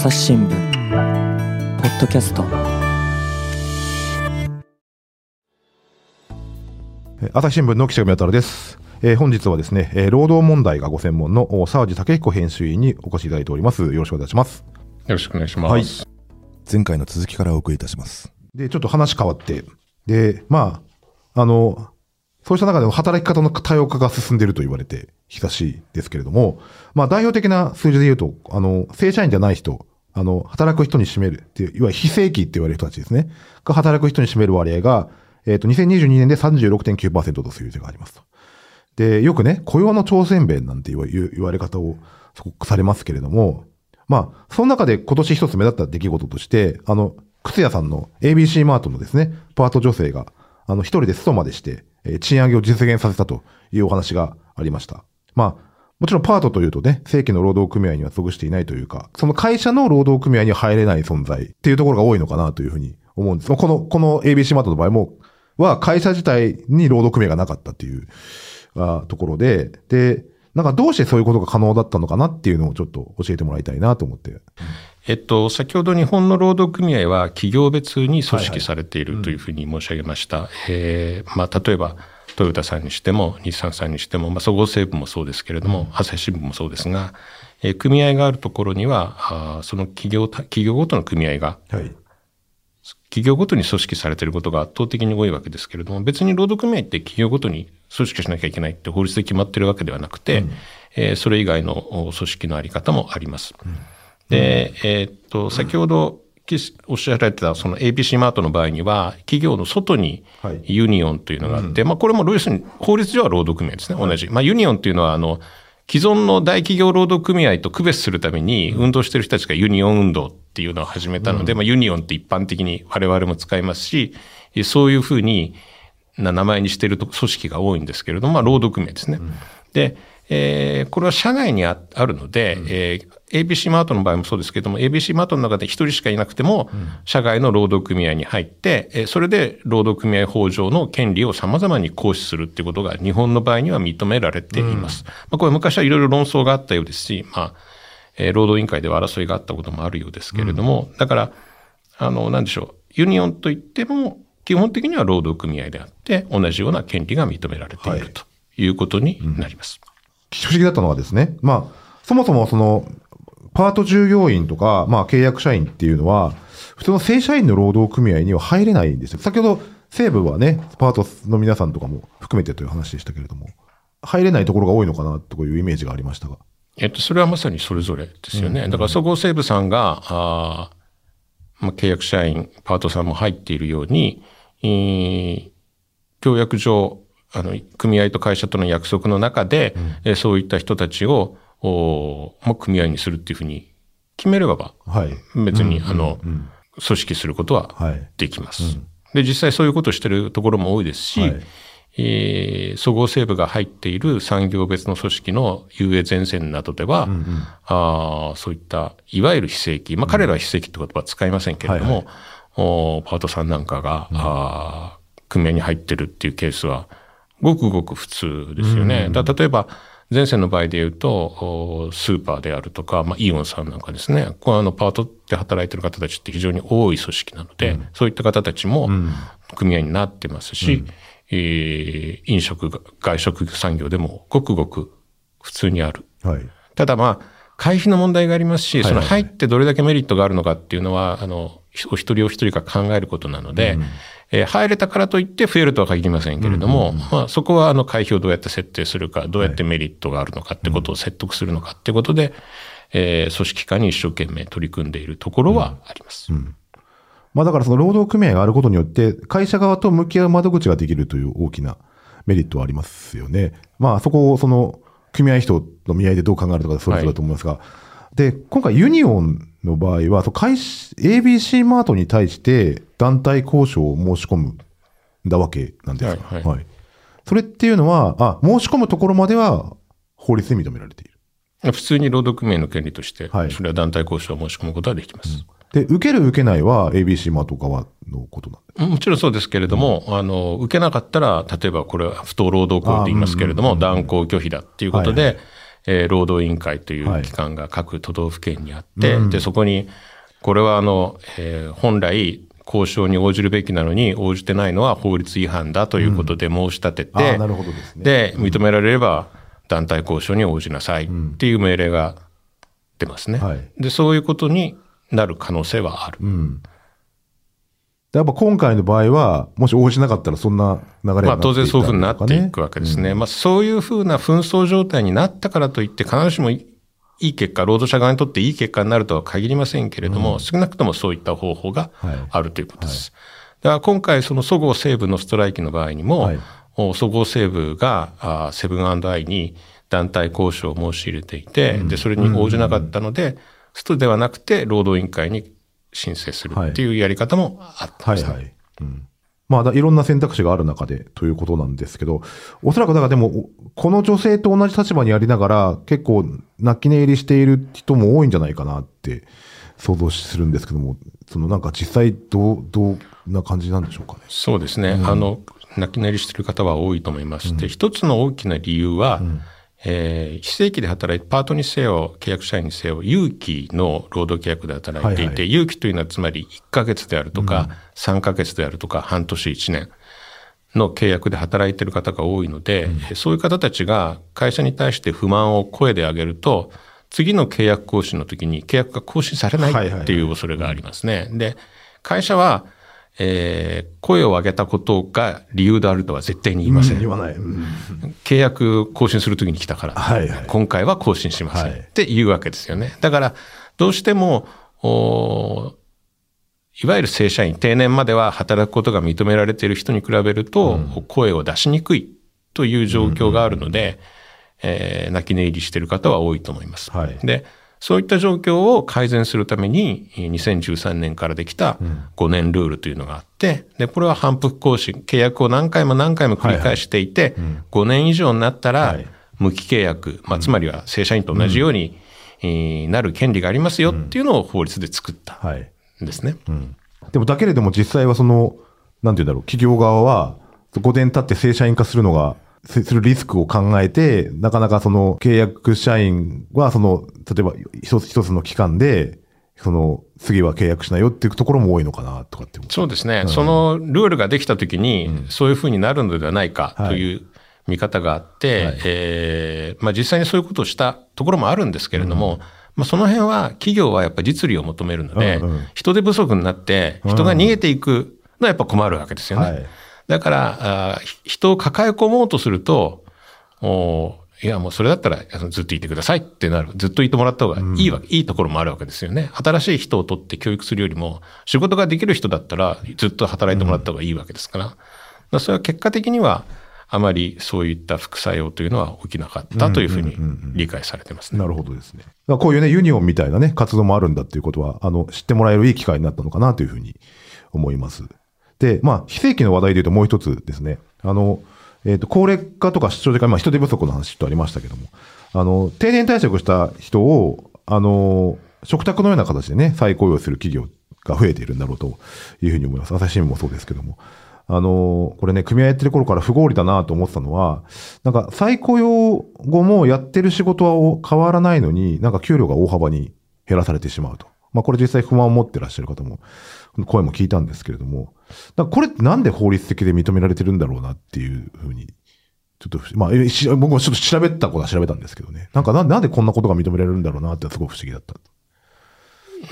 朝日新聞ポッドキャスト朝日新聞の記者宮太郎です。えー本日はですね、えー労働問題がご専門のお沢地武彦編集員にお越しいただいております。よろしくお願いします。よろしくお願いします。前回の続きからお送りいたします。で、ちょっと話変わって、で、まあ、あの、そうした中でも働き方の多様化が進んでいると言われて久しいですけれども、まあ代表的な数字で言うと、あの、正社員じゃない人、あの、働く人に占めるっていう、いわゆる非正規って言われる人たちですね。が働く人に占める割合が、えっ、と、2022年で36.9%という数字がありますと。で、よくね、雇用の挑戦弁なんて言わ言われ方をすごくされますけれども、まあ、その中で今年一つ目立った出来事として、あの、靴屋さんの ABC マートのですね、パート女性が、あの、一人でストまでして、えー賃上げを実現させたというお話がありました。まあ、もちろんパートというとね、正規の労働組合には属していないというか、その会社の労働組合には入れない存在っていうところが多いのかなというふうに思うんです。まあこの、この ABC マートの場合も、は会社自体に労働組合がなかったっていうあところで、で、なんかどうしてそういうことが可能だったのかなっていうのをちょっと教えてもらいたいなと思って。えっと、先ほど日本の労働組合は企業別に組織されているというふうに申し上げました。えーまあ、例えば、トヨタさんにしても、日産さんにしても、まあ、そごう・西武もそうですけれども、朝日新聞もそうですが、えー組合があるところには、あーその企業た、企業ごとの組合がはい。企業ごとに組織されていることが圧倒的に多いわけですけれども、別に労働組合って企業ごとに組織しなきゃいけないって法律で決まっているわけではなくて、えーそれ以外のお組織のあり方もあります。で、えーっと、先ほどきおっしゃられてたその ABC マートの場合には、企業の外にはい。ユニオンというのがあって、まあこれも要するに法律上は労働組合ですね、同じ。まあユニオンというのは、あの、既存の大企業労働組合と区別するために運動している人たちがユニオン運動っていうのを始めたので、まあユニオンって一般的に我々も使いますし、そういうふうにな名前にしていると組織が多いんですけれども、まあ労働組合ですね。で、えーこれは社外にああるので、えー ABC マートの場合もそうですけども、ABC マートの中で一人しかいなくても、社外の労働組合に入って、えーそれで労働組合法上の権利を様々に行使するっていうことが日本の場合には認められています。まあ、これ昔はいろいろ論争があったようですし、まあ、えー労働委員会では争いがあったこともあるようですけれども、だから、あの、なんでしょう、ユニオンといっても、基本的には労働組合であって、同じような権利が認められていはい。るということになります。不思議だったのはですね、まあ、そもそもその、パート従業員とか、まあ、契約社員っていうのは、普通の正社員の労働組合には入れないんですよ。先ほど、西部はね、パートの皆さんとかも含めてという話でしたけれども、入れないところが多いのかなというイメージがありましたが。えっと、それはまさにそれぞれですよね。だから、そごう・西武さんが、あーまあ、契約社員、パートさんも入っているように、えー協約上、あの、組合と会社との約束の中で、えーそういった人たちを、お組合にするっていうふうに決めればば、はい。別に、あの、組織することははい。できます。で、実際そういうことをしてるところも多いですし、はい。えーそごう・西武が入っている産業別の組織の遊泳前線などでは、あーそういった、いわゆる非正規、まあ彼らは非正規って言葉は使いませんけれども、はいおパートさんなんかが、あー組合に入ってるっていうケースは、ごくごく普通ですよね。だ例えば、前線の場合で言うと、おスーパーであるとか、まあ、イオンさんなんかですね、これあの、パートで働いてる方たちって非常に多い組織なので、そういった方たちも組合になってますし、えー飲食が、外食産業でもごくごく普通にある。はい。ただまあ、会費の問題がありますし、はいその入ってどれだけメリットがあるのかっていうのは、あの、お一人お一人が考えることなので、えー入れたからといって増えるとは限りませんけれども、まあそこはあの会費をどうやって設定するか、どうやってメリットがあるのかってことを説得するのかってことで、えー組織化に一生懸命取り組んでいるところはあります。まあだからその労働組合があることによって、会社側と向き合う窓口ができるという大きなメリットはありますよね。まあそこをその組合人の見合いでどう考えるとかそれぞれだと思いますが、で、今回ユニオンの場合は、ABC マートに対して団体交渉を申し込むんだわけなんですか。はいはい。それっていうのは、あ、申し込むところまでは法律で認められている。普通に労働組合の権利として、はい。それは団体交渉を申し込むことはできます。で、受ける受けないは ABC マート側のことなんでもちろんそうですけれども、あの、受けなかったら、例えばこれは不当労働行為と言いますけれども、断行拒否だっていうことで、えー労働委員会という機関が各都道府県にあって、うんで、そこに、これはあの、えー本来、交渉に応じるべきなのに応じてないのは法律違反だということで申し立てて、ああ、なるほどですね。で、認められれば団体交渉に応じなさいっていう命令が出ますね。はいで、そういうことになる可能性はある。うん。でやっぱ今回の場合は、もし応じなかったらそんな流れになまあっていた当然そういうふうになっていくわわけですね。まあそういうふうな紛争状態になったからといって必ずしもいい結果、労働者側にとっていい結果になるとは限りませんけれども、少なくともそういった方法がはい。あるということです。だから今回そのそごう・西武のストライキの場合にも、そごう・西武がセブンアイに団体交渉を申し入れていて、で、それに応じなかったので、ストではなくて労働委員会に申請するっていうやり方もあったんですね。はいはい。うん。まあだ、いろんな選択肢がある中でということなんですけど、おそらくだからでも、おこの女性と同じ立場にありながら、結構泣き寝入りしている人も多いんじゃないかなって想像するんですけども、そのなんか実際どう、どうな感じなんでしょうかね。そうですね。あの、泣き寝入りしている方は多いと思います。で、一つの大きな理由は、えー非正規で働いて、パートにせよ、契約社員にせよ、有期の労働契約で働いていて、はいは有期というのはつまり1ヶ月であるとか、3ヶ月であるとか、半年1年の契約で働いている方が多いので、そういう方たちが会社に対して不満を声で上げると、次の契約更新の時に契約が更新されないはいはいはいってい。う恐れがありますね。で、会社は、えー声を上げたことが理由であるとは絶対に言いません。言わない。うん契約更新するときに来たから、はいはい今回は更新しません、はいっていうわけですよね。だから、どうしても、おいわゆる正社員、定年までは働くことが認められている人に比べると、声を出しにくいという状況があるので、えー泣き寝入りしている方は多いと思います。はいで、そういった状況を改善するために、えー2013年からできた5年ルールというのがあって、で、これは反復更新、契約を何回も何回も繰り返していて、5年以上になったらはい、無期契約、まあ、つまりは正社員と同じように、えーなる権利がありますよっていうのを法律で作ったはい。んですね。でもだけれども実際はその、なんて言うんだろう、企業側は、5年経って正社員化するのが、すするリスクを考えて、なかなかその契約社員はその、例えば一つ一つの期間で、その、次は契約しないよっていうところも多いのかなとかって。そうですね。そのルールができたときに、そういうふうになるのではないかという見方があって、えーまあ実際にそういうことをしたところもあるんですけれども、まあその辺は企業はやっぱり実利を求めるので、うんうん。人手不足になって人が逃げていくのはやっぱ困るわけですよね。はいだから、人を抱え込もうとすると、おいや、もうそれだったらあのずっといてくださいってなる。ずっといてもらった方がいいわ、いいところもあるわけですよね。新しい人を取って教育するよりも、仕事ができる人だったらずっと働いてもらった方がいいわけですから。だからそれは結果的には、あまりそういった副作用というのは起きなかったというふうに理解されてますね。なるほどですね。こういうね、ユニオンみたいなね、活動もあるんだっていうことは、あの、知ってもらえるいい機会になったのかなというふうに思います。で、まあ、非正規の話題で言うともう一つですね。あの、えっ、と、高齢化とか出張でか、まあ、人手不足の話とありましたけども、あの、定年退職した人を、あの、食卓のような形でね、再雇用する企業が増えているんだろうというふうに思います。朝日新聞もそうですけども。あの、これね、組合やってる頃から不合理だなと思ってたのは、なんか再雇用後もやってる仕事は変わらないのに、なんか給料が大幅に減らされてしまうと。まあこれ実際不満を持ってらっしゃる方も、声も聞いたんですけれども、これってなんで法律的で認められてるんだろうなっていうふうに、ちょっと不、まあ、僕もちょっと調べたことは調べたんですけどね。なんかななんでこんなことが認められるんだろうなってすごく不思議だった。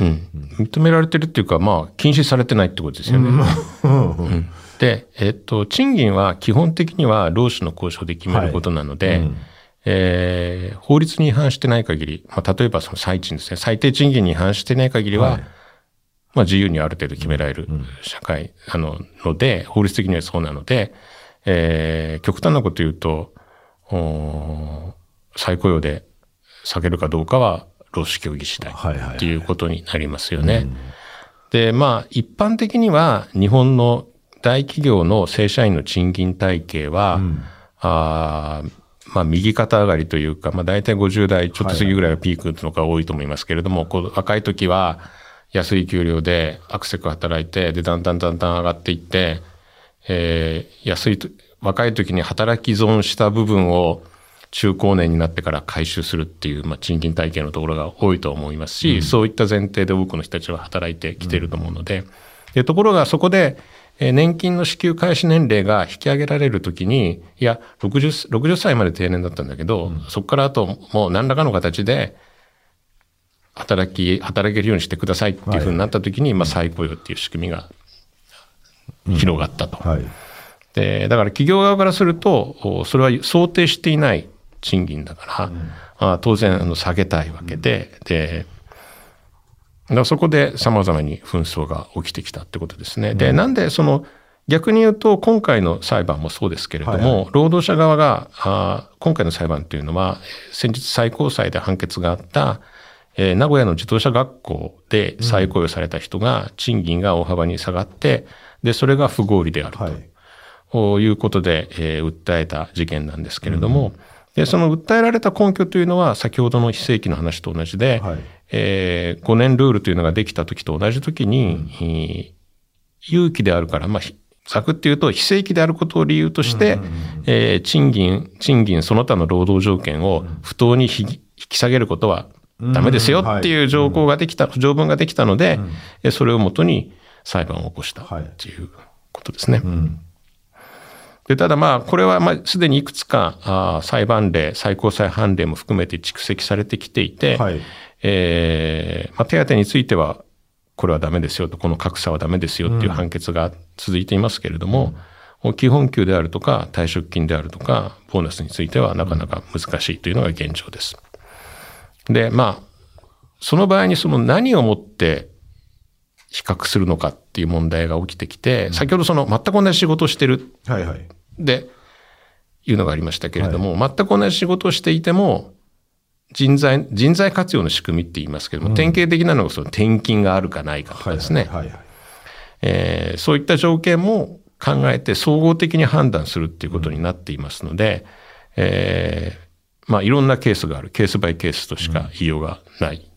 うん。認められてるっていうか、まあ、禁止されてないってことですよね。うんで、えっと、賃金は基本的には労使の交渉で決めることなので、はいうんえー法律に違反してない限り、まあ、例えばその最賃ですね、最低賃金に違反してない限りは、はいまあ、自由にある程度決められる社会、あの、ので、法律的にはそうなので、えー極端なこと言うと、お再雇用で下げるかどうかは労使協議次第はいはいはい。っていうことになりますよね。で、まあ、一般的には日本の大企業の正社員の賃金体系は、あーまあ、右肩上がりというか、まあ、大体50代ちょっと過ぎぐらいがピークのが多いと思いますけれども、こう若い時は安い給料でアクセク働いて、で、だんだんだんだん上がっていって、えー安いと、若い時に働き損した部分を中高年になってから回収するっていう、まあ、賃金体系のところが多いと思いますし、そういった前提で多くの人たちは働いてきていると思うので、でところがそこで、えー年金の支給開始年齢が引き上げられるときに、いや、60、60歳まで定年だったんだけど、そこからあともう何らかの形で、働き、働けるようにしてくださいっていうふうになったときに、まあ再雇用っていう仕組みが広がったと。はい。で、だから企業側からすると、おそれは想定していない賃金だから、あ当然あの下げたいわけで、で、だからそこで様々に紛争が起きてきたってことですね。で、なんでその、逆に言うと、今回の裁判もそうですけれども、はいは労働者側が、あ今回の裁判というのは、えー先日最高裁で判決があった、えー名古屋の自動車学校で再雇用された人が、賃金が大幅に下がって、で、それが不合理であると。はい。ということで、えー訴えた事件なんですけれども、でその訴えられた根拠というのは、先ほどの非正規の話と同じで、はい。え5年ルールというのができた時と同じ時に、えー有期であるから、まあ、ひざくっていうと、非正規であることを理由として、えー賃金、賃金その他の労働条件を不当に引き下げることはダメですよっていう条項ができた、条文ができたので、えそれをもとに裁判を起こしたっていうことですね。で、ただまあ、これはまあ、すでにいくつか、あー裁判例、最高裁判例も含めて蓄積されてきていて、はい。えーまあ、手当については、これはダメですよと、この格差はダメですよっていう判決が続いていますけれども、基本給であるとか、退職金であるとか、ボーナスについてはなかなか難しいというのが現状です。で、まあ、その場合にその何をもって比較するのかっていう問題が起きてきて、先ほどその全く同じ仕事をしてるはいはい。で、いうのがありましたけれども、全く同じ仕事をしていても、人材、人材活用の仕組みって言いますけども、典型的なのがその転勤があるかないかとかですね。はいはい。えーそういった条件も考えて総合的に判断するっていうことになっていますので、えーまあいろんなケースがある。ケースバイケースとしか言いようがない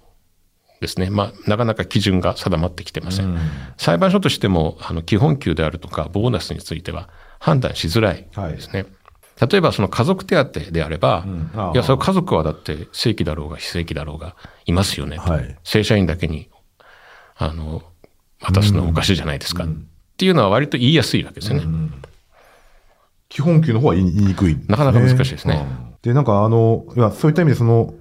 ですね。まあなかなか基準が定まってきてません。裁判所としても、あの基本給であるとかボーナスについては判断しづらいですね。例えばその家族手当であれば、んああいや、その家族はだって正規だろうが非正規だろうがいますよねと。はい正社員だけに、あの、渡すのはおかしいじゃないですか。っていうのは割と言いやすいわけですよね。基本給の方は言いにくいね、なかなか難しいですねうんで、なんかあの、いやそういった意味でその、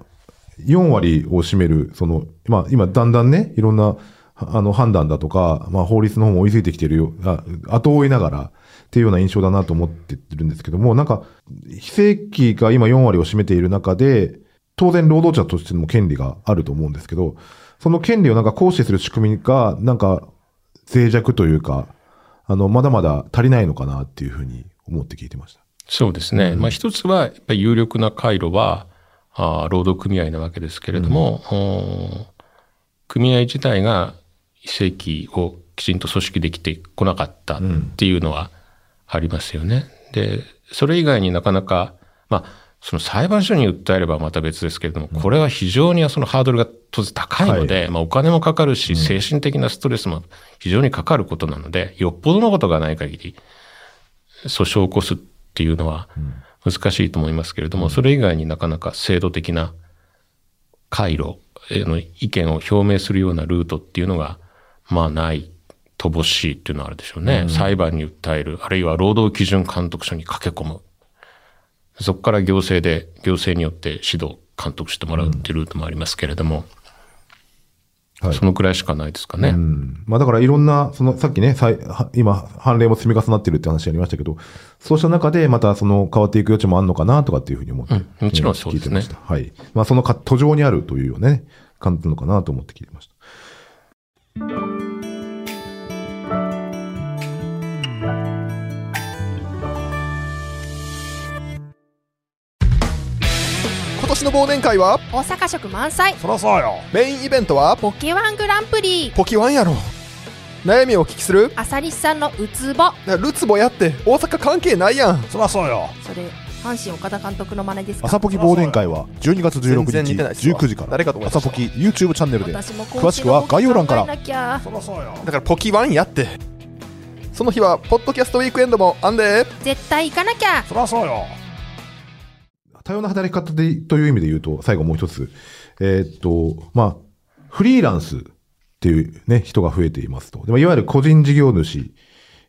4割を占める、その、まあ今だんだんね、いろんな、あの判断だとか、まあ法律の方も追いついてきてるよ、あ後追いながらっていうような印象だなと思ってるんですけども、なんか、非正規が今4割を占めている中で、当然労働者としても権利があると思うんですけど、その権利をなんか行使する仕組みが、なんか脆弱というか、あの、まだまだ足りないのかなっていうふうに思って聞いてました。そうですね。まあ一つは、やっぱり有力な回路は、あー労働組合なわけですけれども、おー組合自体が非正規をきちんと組織できてこなかったっていうのはありますよね。で、それ以外になかなか、まあ、その裁判所に訴えればまた別ですけれども、これは非常にそのハードルが当然高いので、まあお金もかかるし、精神的なストレスも非常にかかることなので、よっぽどのことがない限り、訴訟を起こすっていうのは難しいと思いますけれども、それ以外になかなか制度的な回路への意見を表明するようなルートっていうのが、まあない、乏しいっていうのはあるでしょうね。裁判に訴える、あるいは労働基準監督署に駆け込む。そこから行政で、行政によって指導、監督してもらうっていうルートもありますけれども、はいそのくらいしかないですかね。うんまあだからいろんな、そのさっきね、さいは今、判例も積み重なってるって話ありましたけど、そうした中でまたその変わっていく余地もあるのかなとかっていうふうに思って、うんもちろんそうですね聞いてました。はい。まあそのか途上にあるというようなね、感じなのかなと思って聞いてました。年の忘年会は？大阪食満載。そらそうよ。メインイベントは？ポケワングランプリ。ポキワンやろ。悩みをお聞きする？朝西さんのウツボルツボやって大阪関係ないやん。そらそうよ。それ阪神岡田監督の真似ですか？朝ポキ忘年会は12月16全然似てないっす日わ19時から朝ポキ YouTube チャンネルで詳しくは概要欄から。だからポキワンやって。その日はポッドキャストウィークエンドもあんで絶対行かなきゃ。そらそうよ多様な働き方でという意味で言うと、最後もう一つ。えーっと、まあ、フリーランスっていうね、人が増えていますと。でいわゆる個人事業主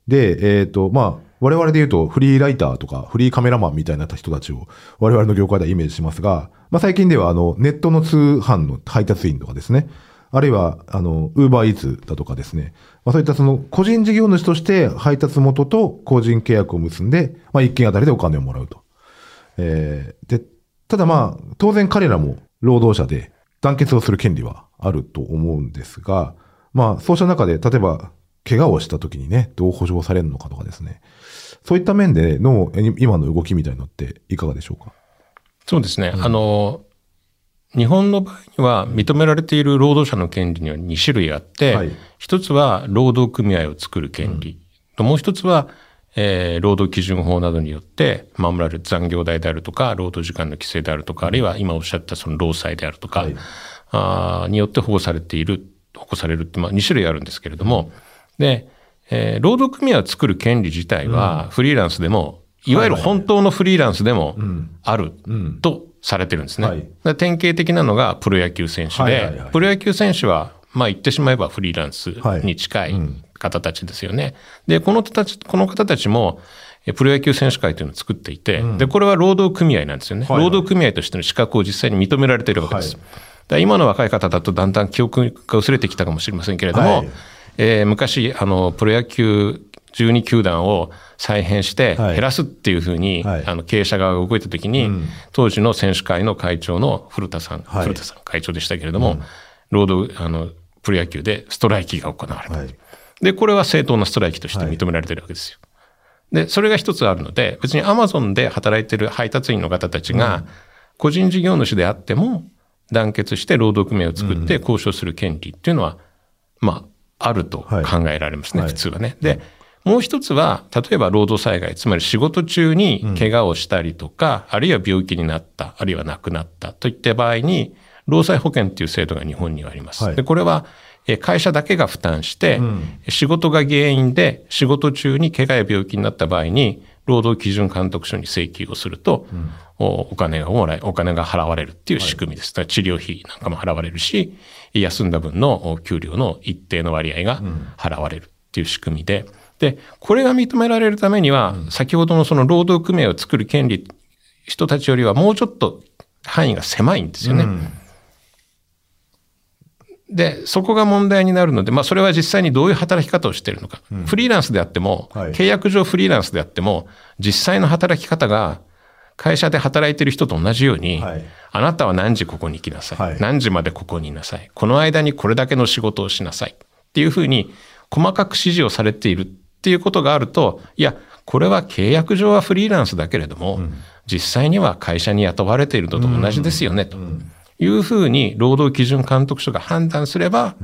で、えーっと、まあ、我々で言うとフリーライターとかフリーカメラマンみたいな人たちを我々の業界ではイメージしますが、まあ最近ではあの、ネットの通販の配達員とかですね。あるいは、あの、ウーバーイーツだとかですね。まあそういったその、個人事業主として配達元と個人契約を結んで、まあ一件あたりでお金をもらうと。えーで、ただまあ、当然彼らも労働者で団結をする権利はあると思うんですが、まあ、そうした中で、例えば、怪我をした時にね、どう補償されるのかとかですね。そういった面でのえ今の動きみたいなのっていかがでしょうか？そうですね。あの、日本の場合には認められている労働者の権利には2種類あって、はい一つは労働組合を作る権利、ともう一つは、えー労働基準法などによって守られる残業代であるとか、労働時間の規制であるとか、あるいは今おっしゃったその労災であるとか、はい。あーによって保護されている、保護されるって、まあ2種類あるんですけれども、で、えー労働組合を作る権利自体はフリーランスでも、いわゆる本当のフリーランスでもあるうん。とされてるんですね。はい。典型的なのがプロ野球選手で、はいはいはい。プロ野球選手は、まあ言ってしまえばフリーランスはい。に近い方たちですよね。で、この人たち、この方たちも、えプロ野球選手会というのを作っていて、で、これは労働組合なんですよね。はいはい。労働組合としての資格を実際に認められているわけです。はい。今の若い方だとだんだん記憶が薄れてきたかもしれませんけれども、はい。えー昔、あの、プロ野球12球団を再編してはい。減らすっていうふうに、はい。あの、経営者側が動いたときに、うん。当時の選手会の会長の古田さん、はい。古田さん会長でしたけれども、労働、あの、プロ野球でストライキが行われた。はいで、これは正当なストライキとして認められてるわけですよ。で、それが一つあるので、別にアマゾンで働いてる配達員の方たちが、個人事業主であっても、団結して労働組合を作って交渉する権利っていうのは、まあ、あると考えられますね、はい。普通はね。で、もう一つは、例えば労働災害、つまり仕事中に怪我をしたりとか、あるいは病気になった、あるいは亡くなったといった場合に、労災保険っていう制度が日本にはあります。はい。で、これは、え会社だけが負担して、ん。仕事が原因で仕事中に怪我や病気になった場合に、労働基準監督署に請求をすると、おお金がもらえ、お金が払われるっていう仕組みです。だから治療費なんかも払われるし、休んだ分のお給料の一定の割合が払われるっていう仕組みで、で、これが認められるためには、先ほどのその労働組合を作る権利、人たちよりはもうちょっと範囲が狭いんですよね。で、そこが問題になるので、まあそれは実際にどういう働き方をしているのか。フリーランスであっても、はい。契約上フリーランスであっても、実際の働き方が会社で働いている人と同じように、はい。あなたは何時ここに行きなさい,、はい。何時までここにいなさい。この間にこれだけの仕事をしなさい。っていうふうに細かく指示をされている。っていうことがあると、いや、これは契約上はフリーランスだけれども、実際には会社に雇われているのと同じですよね、というふうに労働基準監督署が判断すれば、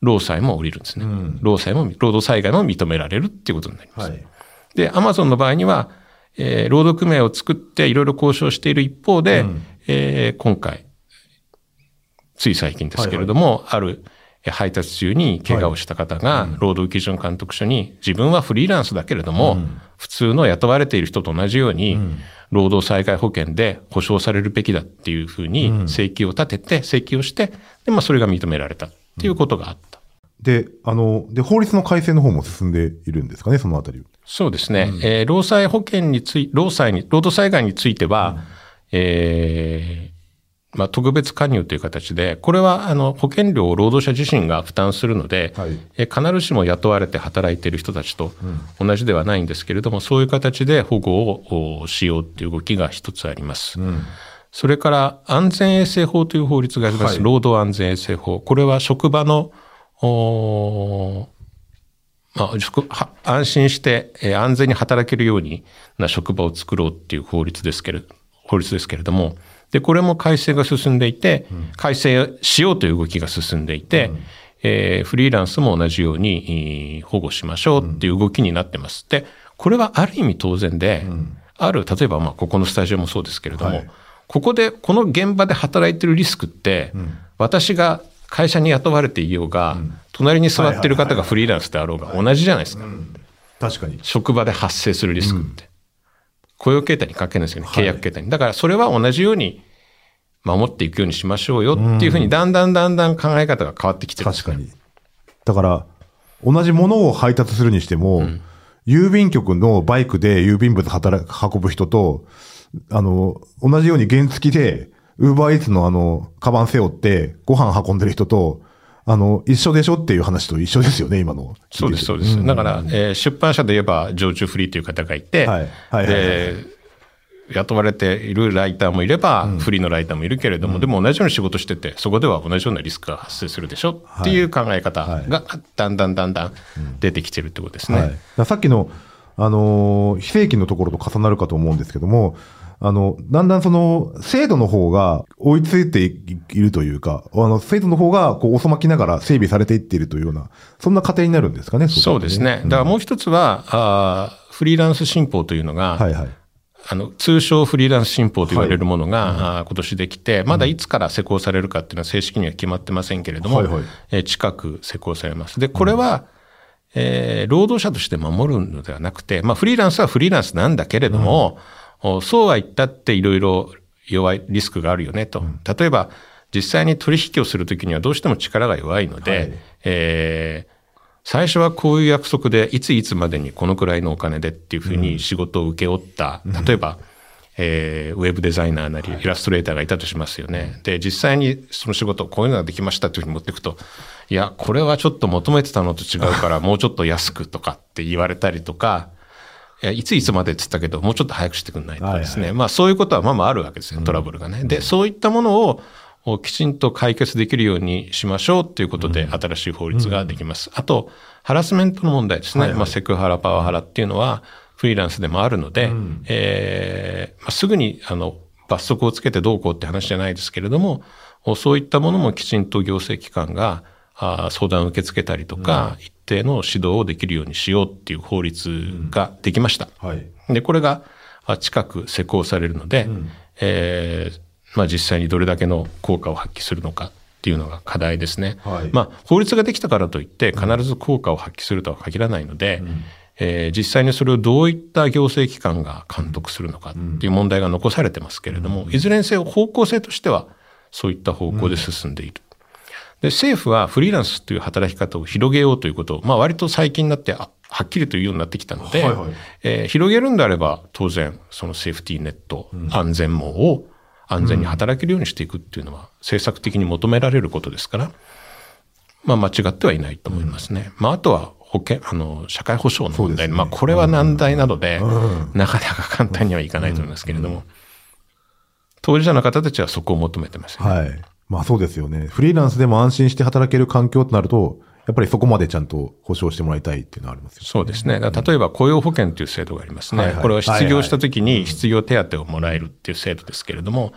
労災も降りるんですね。労災も、労働災害も認められるっていうことになります。はい。で、アマゾンの場合には、えー労働組合を作っていろいろ交渉している一方で、えー今回、つい最近ですけれども、あるえー配達中に怪我をした方が、労働基準監督署に、自分はフリーランスだけれども、普通の雇われている人と同じように、労働災害保険で保障されるべきだっていうふうに請求を立てて、請求をして、で、まあ、それが認められたっていうことがあった。で、あの、で、法律の改正の方も進んでいるんですかね、そのあたり。そうですね。えー労災保険につい、労災に、労働災害については、えーまあ、特別加入という形で、これは、あの、保険料を労働者自身が負担するので、はいえー必ずしも雇われて働いている人たちと同じではないんですけれども、そういう形で保護をおしようという動きが一つあります。それから、安全衛生法という法律があります。はい労働安全衛生法。これは職場の、おまあ、安心して、えー安全に働けるようにな職場を作ろうっていう法律ですけれ法律ですけれども、で、これも改正が進んでいて、改正しようという動きが進んでいて、えーフリーランスも同じように、えー保護しましょうっていう動きになってます。で、これはある意味当然で、ある、例えばまあ、ここのスタジオもそうですけれども、はいここで、この現場で働いてるリスクって、私が会社に雇われていようが、隣に座ってる方がフリーランスであろうが同じじゃないですか。確かに。職場で発生するリスクって。雇用形態に関係ないんですよね。はい契約形態に。だからそれは同じように守っていくようにしましょうよっていうふうに、だんだんだんだん考え方が変わってきてるね確かに。だから、同じものを配達するにしても、郵便局のバイクで郵便物働く運ぶ人と、あの、同じように原付で、ウーバーイーツのあの、カバン背負ってご飯運んでる人と、あの、一緒でしょっていう話と一緒ですよね、今の。そうです、そうです。だから、えー出版社で言えば、常駐フリーという方がいて、はいはいで、雇われているライターもいれば、フリーのライターもいるけれども、でも同じように仕事してて、そこでは同じようなリスクが発生するでしょっていう考え方が、だんだんだんだん出てきてるってことですね。はい、さっきの、あのー非正規のところと重なるかと思うんですけども、あの、だんだんその、制度の方が追いついているというか、あの、制度の方がこう遅まきながら整備されていっているというような、そんな過程になるんですかね、そうですね。だからもう一つは、あーフリーランス新法というのが、はいはい。あの、通称フリーランス新法と言われるものが、あー今年できて、まだいつから施行されるかっていうのは正式には決まってませんけれども、はいはい。えー近く施行されます。で、これは、えー労働者として守るのではなくて、まあ、フリーランスはフリーランスなんだけれども、おそうは言ったっていろいろ弱いリスクがあるよねと。例えば、実際に取引をするときにはどうしても力が弱いので、はい。えー最初はこういう約束で、いついつまでにこのくらいのお金でっていうふうに仕事を請け負った、例えば、えーウェブデザイナーなり、イラストレーターがいたとしますよね。で、実際にその仕事、こういうのができましたというふうに持っていくと、いや、これはちょっと求めてたのと違うから、もうちょっと安くとかって言われたりとか、いやいついつまでって言ったけど、もうちょっと早くしてくんないとかですね。まあそういうことはまあまああるわけですよ、トラブルがね。で、そういったものをおきちんと解決できるようにしましょうということで、新しい法律ができます。あと、ハラスメントの問題ですね。まあセクハラ、パワハラっていうのは、フリーランスでもあるので、えーまあ、すぐにあの罰則をつけてどうこうって話じゃないですけれども、おそういったものもきちんと行政機関があー相談を受け付けたりとか、一定の指導をできるようにしようっていう法律ができました。はい。で、これがあ近く施行されるので、えーまあ実際にどれだけの効果を発揮するのかっていうのが課題ですね。はいまあ法律ができたからといって必ず効果を発揮するとは限らないので、えー実際にそれをどういった行政機関が監督するのかっていう問題が残されてますけれども、いずれにせよ方向性としてはそういった方向で進んでいる。で、政府はフリーランスという働き方を広げようということを、まあ割と最近になってあはっきりと言うようになってきたので、はいはい。えー広げるんであれば当然そのセーフティーネット、安全網を安全に働けるようにしていくっていうのは政策的に求められることですから、まあ間違ってはいないと思いますね。まああとは保険、あの、社会保障の問題、ね。まあこれは難題なので、なかなか簡単にはいかないと思いますけれども、当事者の方たちはそこを求めてますよね。はい。まあそうですよね。フリーランスでも安心して働ける環境となると、やっぱりそこまでちゃんと保障してもらいたいっていうのはありますよね。そうですね。例えば雇用保険という制度がありますね。はいはいこれは失業した時に失業手当をもらえるっていう制度ですけれども、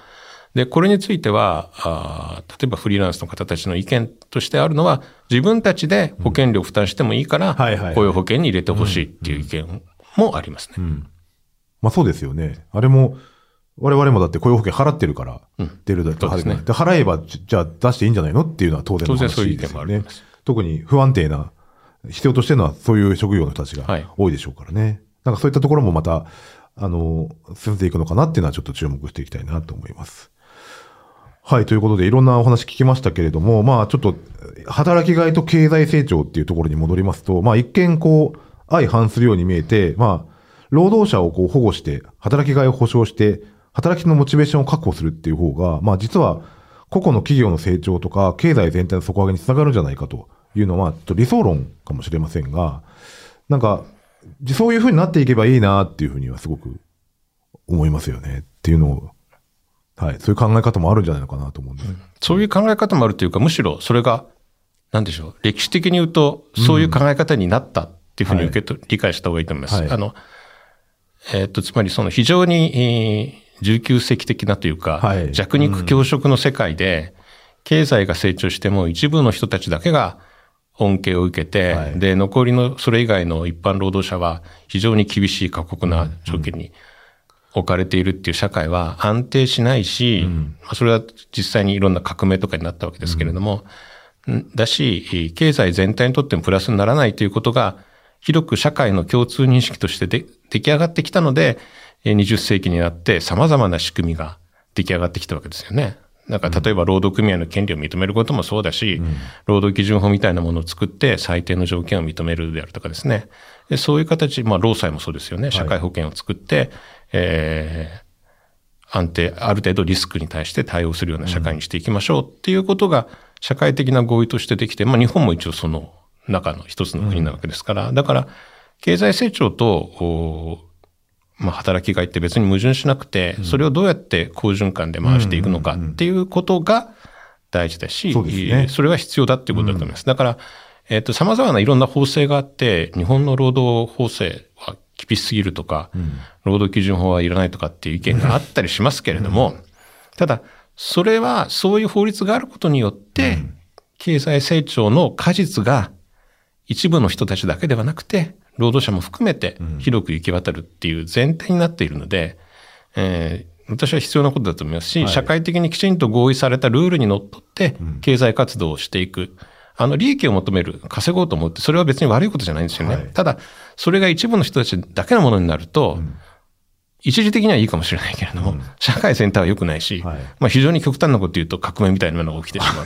で、これについては、あー例えばフリーランスの方たちの意見としてあるのは、自分たちで保険料を負担してもいいから、雇用保険に入れてほしいっていう意見もありますね。まあそうですよね。あれも、我々もだって雇用保険払ってるから、出るだけそうですね払えばで払えば、じじゃあ出していいんじゃないの？っていうのは当然の当然そういう意見話ですよねもあ。特に不安定な、必要としてるのはそういう職業の人たちがはい多いでしょうからね。なんかそういったところもまた、あの、進んでいくのかなっていうのはちょっと注目していきたいなと思います。はい。ということで、いろんなお話聞きましたけれども、まあ、ちょっと、働きがいと経済成長っていうところに戻りますと、まあ、一見、こう、相反するように見えて、まあ、労働者をこう保護して、働きがいを保障して、働きのモチベーションを確保するっていう方が、まあ、実は、個々の企業の成長とか、経済全体の底上げにつながるんじゃないかというのは、ちょっと理想論かもしれませんが、なんか、そういう風になっていけばいいなっていうふうにはすごく思いますよね。っていうのを、はい、そういう考え方もあるんじゃないのかなと思うんです。そういう考え方もあるというか、むしろそれが、なんでしょう、歴史的に言うと、そういう考え方になったっていうふうに受けと、理解した方がいいと思います。はい。あの、えっ、と、つまりその非常に、えー19世紀的なというか、はい。弱肉強食の世界で、経済が成長しても一部の人たちだけが恩恵を受けて、はい。で、残りのそれ以外の一般労働者は非常に厳しい過酷な条件に置かれているっていう社会は安定しないし、まあそれは実際にいろんな革命とかになったわけですけれども、んだし、えー経済全体にとってもプラスにならないということが、広く社会の共通認識としてで出来上がってきたので、えー20世紀になって様々な仕組みが出来上がってきたわけですよね。なんか例えば労働組合の権利を認めることもそうだし、労働基準法みたいなものを作って最低の条件を認めるであるとかですね。でそういう形、まあ労災もそうですよね。社会保険を作って、えー安定、ある程度リスクに対して対応するような社会にしていきましょうっていうことが社会的な合意としてできて、まあ日本も一応その中の一つの国なわけですから、だから経済成長と、おまあ働きがいって別に矛盾しなくて、それをどうやって好循環で回していくのかっていうことが大事だし、それは必要だっていうことだと思います。だから、えっ、と、様々ないろんな法制があって、日本の労働法制は厳しすぎるとか、労働基準法はいらないとかっていう意見があったりしますけれども、ただ、それはそういう法律があることによって、経済成長の果実が一部の人たちだけではなくて、労働者も含めて広く行き渡るっていう前提になっているので、えー私は必要なことだと思いますし、社会的にきちんと合意されたルールにのっとって、経済活動をしていく。あの、利益を求める、稼ごうと思うって、それは別に悪いことじゃないんですよね。はいただ、それが一部の人たちだけのものになると、一時的にはいいかもしれないけれども、社会全体は良くないし、はいまあ非常に極端なこと言うと革命みたいなものが起きてしまう。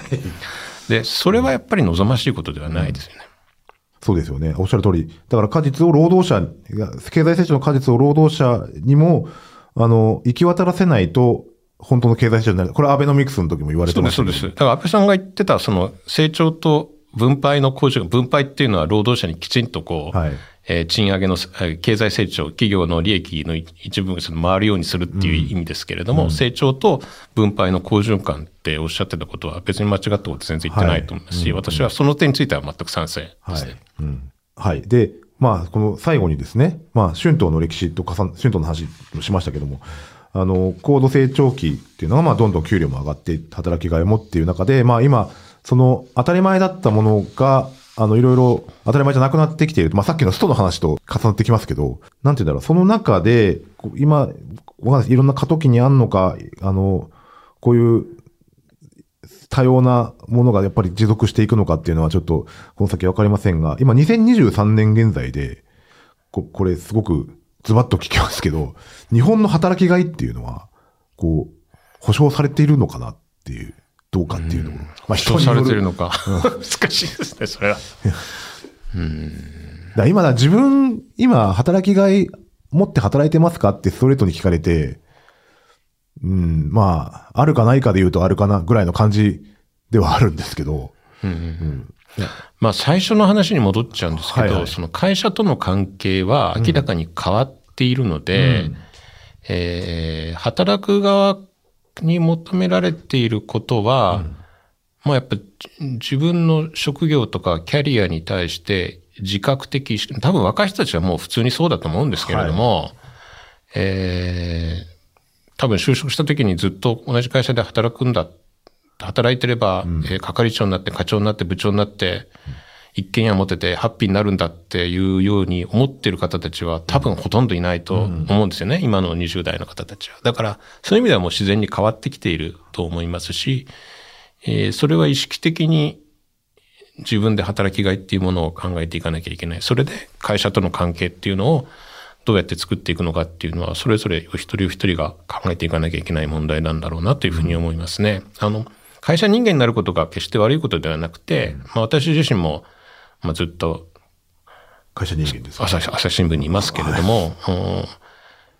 で、それはやっぱり望ましいことではないですよね。そうですよね。おっしゃる通り。だから果実を労働者、経済成長の果実を労働者にも、あの、行き渡らせないと、本当の経済成長になる。これアベノミクスの時も言われてそうです、そうです。だから安倍さんが言ってた、その成長と分配の向上、分配っていうのは労働者にきちんとこう、はいえー賃上げの、えー経済成長、企業の利益の一部が回るようにするっていう意味ですけれども、成長と分配の好循環っておっしゃってたことは別に間違ったこと全然言ってないと思いますし、私はその点については全く賛成ですね。うん。はい。で、まあ、この最後にですね、まあ、春闘の歴史と重ね、春闘の話もしましたけども、あの、高度成長期っていうのが、まあ、どんどん給料も上がって、働きがいもっていう中で、まあ、今、その、当たり前だったものが、あの、いろいろ当たり前じゃなくなってきている。まあ、さっきのストの話と重なってきますけど、なんて言うんだろう、その中で、今、わかんないです。いろんな過渡期にあんのか、あの、こういう多様なものがやっぱり持続していくのかっていうのはちょっとこの先わかりませんが、今2023年現在で、ここれすごくズバッと聞きますけど、日本の働きがいっていうのは、こう、保障されているのかなっていう、どうかっていうところ。まあ主張されてる。ののか。難しいですね、それは。だから今だ、自分、今、働きがい持って働いてますかってストレートに聞かれて、うん、まあ、あるかないかで言うとあるかなぐらいの感じではあるんですけど、まあ最初の話に戻っちゃうんですけど、はいはい。その会社との関係は明らかに変わっているので、えー働く側に求められていることは、まあやっぱじ自分の職業とかキャリアに対して自覚的多分若い人たちはもう普通にそうだと思うんですけれども、えー多分就職した時にずっと同じ会社で働くんだ働いてれば、えー係長になって課長になって部長になって、一軒家持っててハッピーになるんだっていうように思ってる方たちは多分ほとんどいないと思うんですよね。今の20代の方たちは。だから、そういう意味ではもう自然に変わってきていると思いますし、えーそれは意識的に自分で働きがいっていうものを考えていかなきゃいけない。それで会社との関係っていうのをどうやって作っていくのかっていうのは、それぞれお一人お一人が考えていかなきゃいけない問題なんだろうなというふうに思いますね。あの、会社人間になることが決して悪いことではなくて、まあ私自身も、まあずっと会社人間です。朝日朝日新聞にいますけれども、うん。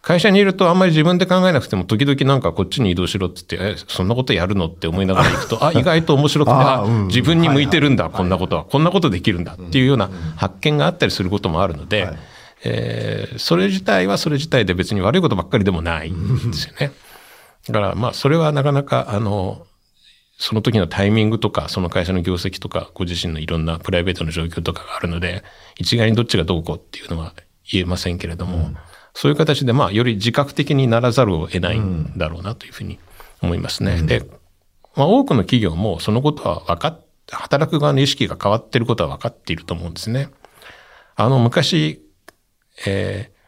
会社にいるとあんまり自分で考えなくても時々なんかこっちに移動しろって言って、え、そんなことやるのって思いながら行くと、あ、意外と面白くて、あうん自分に向いてるんだ、こんなことは、こんなことできるんだっていうような発見があったりすることもあるので、はい。えーそれ自体はそれ自体で別に悪いことばっかりでもないんですよね。だからまあそれはなかなかあの、その時のタイミングとか、その会社の業績とか、ご自身のいろんなプライベートの状況とかがあるので、一概にどっちがどうこうっていうのは言えませんけれども、そういう形でまあより自覚的にならざるを得ないんだろうなというふうに思いますね。で、まあ多くの企業もそのことは分かっ、働く側の意識が変わっていることは分かっていると思うんですね。あの昔、えー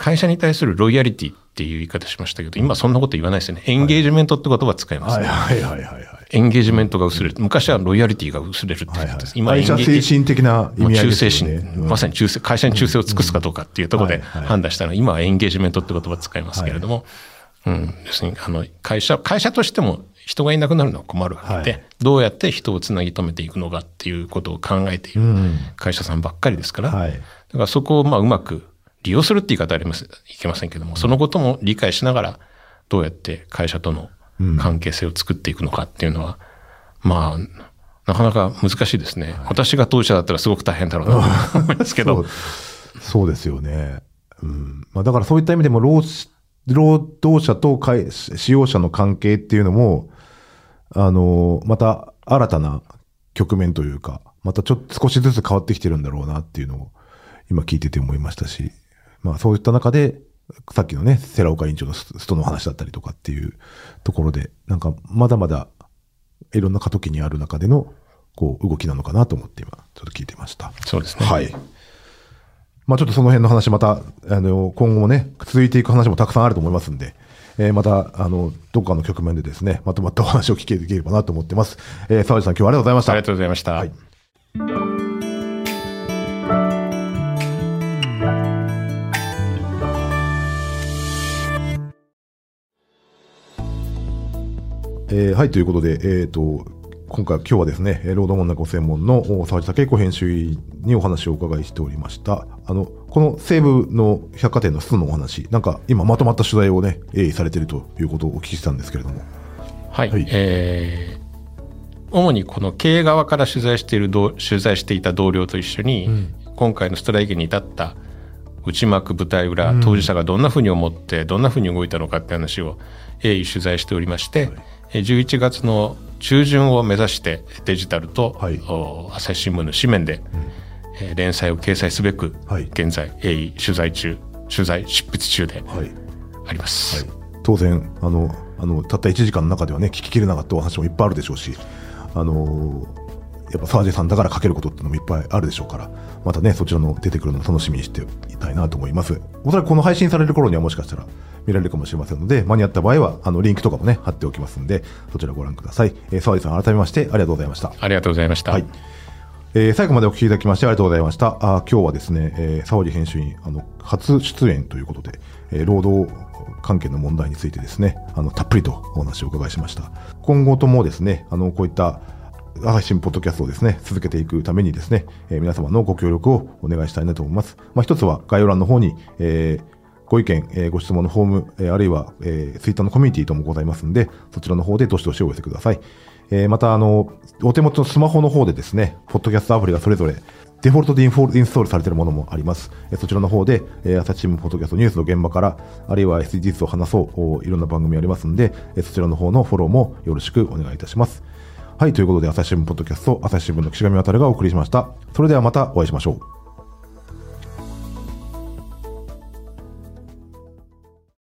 会社に対するロイヤリティっていう言い方しましたけど、今そんなこと言わないですよね。エンゲージメントって言葉使います。ね。はいはいはいはいはい。エンゲージメントが薄れる。昔はロイヤリティが薄れるって言ってたんです。今、会社精神的な意味合いですよね。心、まさに忠誠、会社に忠誠を尽くすかどうかっていうところで判断したのは、今はエンゲージメントって言葉を使いますけれども、うん、要するに、あの、会社、会社としても人がいなくなるのは困るわけで、はい。どうやって人をつなぎ止めていくのかっていうことを考えているうん。会社さんばっかりですから、はい。だからそこをまあうまく利用するって言い方あります、いけませんけども、そのことも理解しながら、どうやって会社との関係性を作っていくのかっていうのは、まあ、なかなか難しいですね。私が当事者だったらすごく大変だろうなと思いますけど。そう、そうですよね。うん。まあだからそういった意味でも労使、労働者と会使用者の関係っていうのも、あの、また新たな局面というか、またちょっと少しずつ変わってきてるんだろうなっていうのを今聞いてて思いましたし、まあそういった中で、さっきのね、寺岡委員長のスストの話だったりとかっていうところで、なんかまだまだいろんな過渡期にある中での、こう動きなのかなと思って今、ちょっと聞いてました。そうですね。はい。まあちょっとその辺の話また、あの、今後もね、続いていく話もたくさんあると思いますんで、えーまた、あの、どこかの局面でですね、まとまったお話を聞けできればなと思ってます。えー、沢地さん今日はありがとうございました。ありがとうございました。はいえーはい、ということで、えっ、と、今回、今日はですね、えー労働問題ご専門のお沢地武彦編集員にお話をお伺いしておりました。あの、この西武の百貨店のスのお話、なんか今まとまった取材をね、鋭意されているということをお聞きしたんですけれども。はい、はい。えー主にこの経営側から取材している同取材していた同僚と一緒に、今回のストライキに至った内幕舞台裏、当事者がどんなふうに思ってどんなふうに動いたのかって話を鋭意取材しておりまして、えー11月の中旬を目指してデジタルと、はいお朝日新聞の紙面で、えー連載を掲載すべく、はい現在鋭意取材中取材執筆中ではい。あります。当然、あの、あの、たった1時間の中ではね、聞ききれなかったお話もいっぱいあるでしょうし、あのやっぱ沢地さんだから書けることってのもいっぱいあるでしょうから、またね、そちらの出てくるのを楽しみにしていたいなと思います。おそらくこの配信される頃にはもしかしたら見られるかもしれませんので、間に合った場合は、あの、リンクとかもね、貼っておきますんで、そちらご覧ください。えー、沢地さん改めましてありがとうございました。ありがとうございました。はい。えー最後までお聞きいただきましてありがとうございました。あー今日はですね、えー、沢地編集員、あの、初出演ということで、えー労働関係の問題についてですね、あの、たっぷりとお話をお伺いしました。今後ともですね、あの、こういった、配信ポッドキャストをですね、続けていくためにですね、えー皆様のご協力をお願いしたいなと思います。まあ、一つは概要欄の方に、えーご意見、えーご質問のフォーム、えーあるいは、えー、ツイッターのコミュニティともございますんで、そちらの方でどしどしお寄せください。えーまた、あの、お手元のスマホの方でですね、ポッドキャストアプリがそれぞれ、デフォルトでインフォインストールされているものもあります。そちらの方で、えー朝日新聞ポッドキャストニュースの現場から、あるいは SDGs を話そう、いろんな番組ありますんで、そちらの方のフォローもよろしくお願いいたします。はい、ということで、朝日新聞ポッドキャスト、朝日新聞の岸上渉がお送りしました。それではまたお会いしましょう。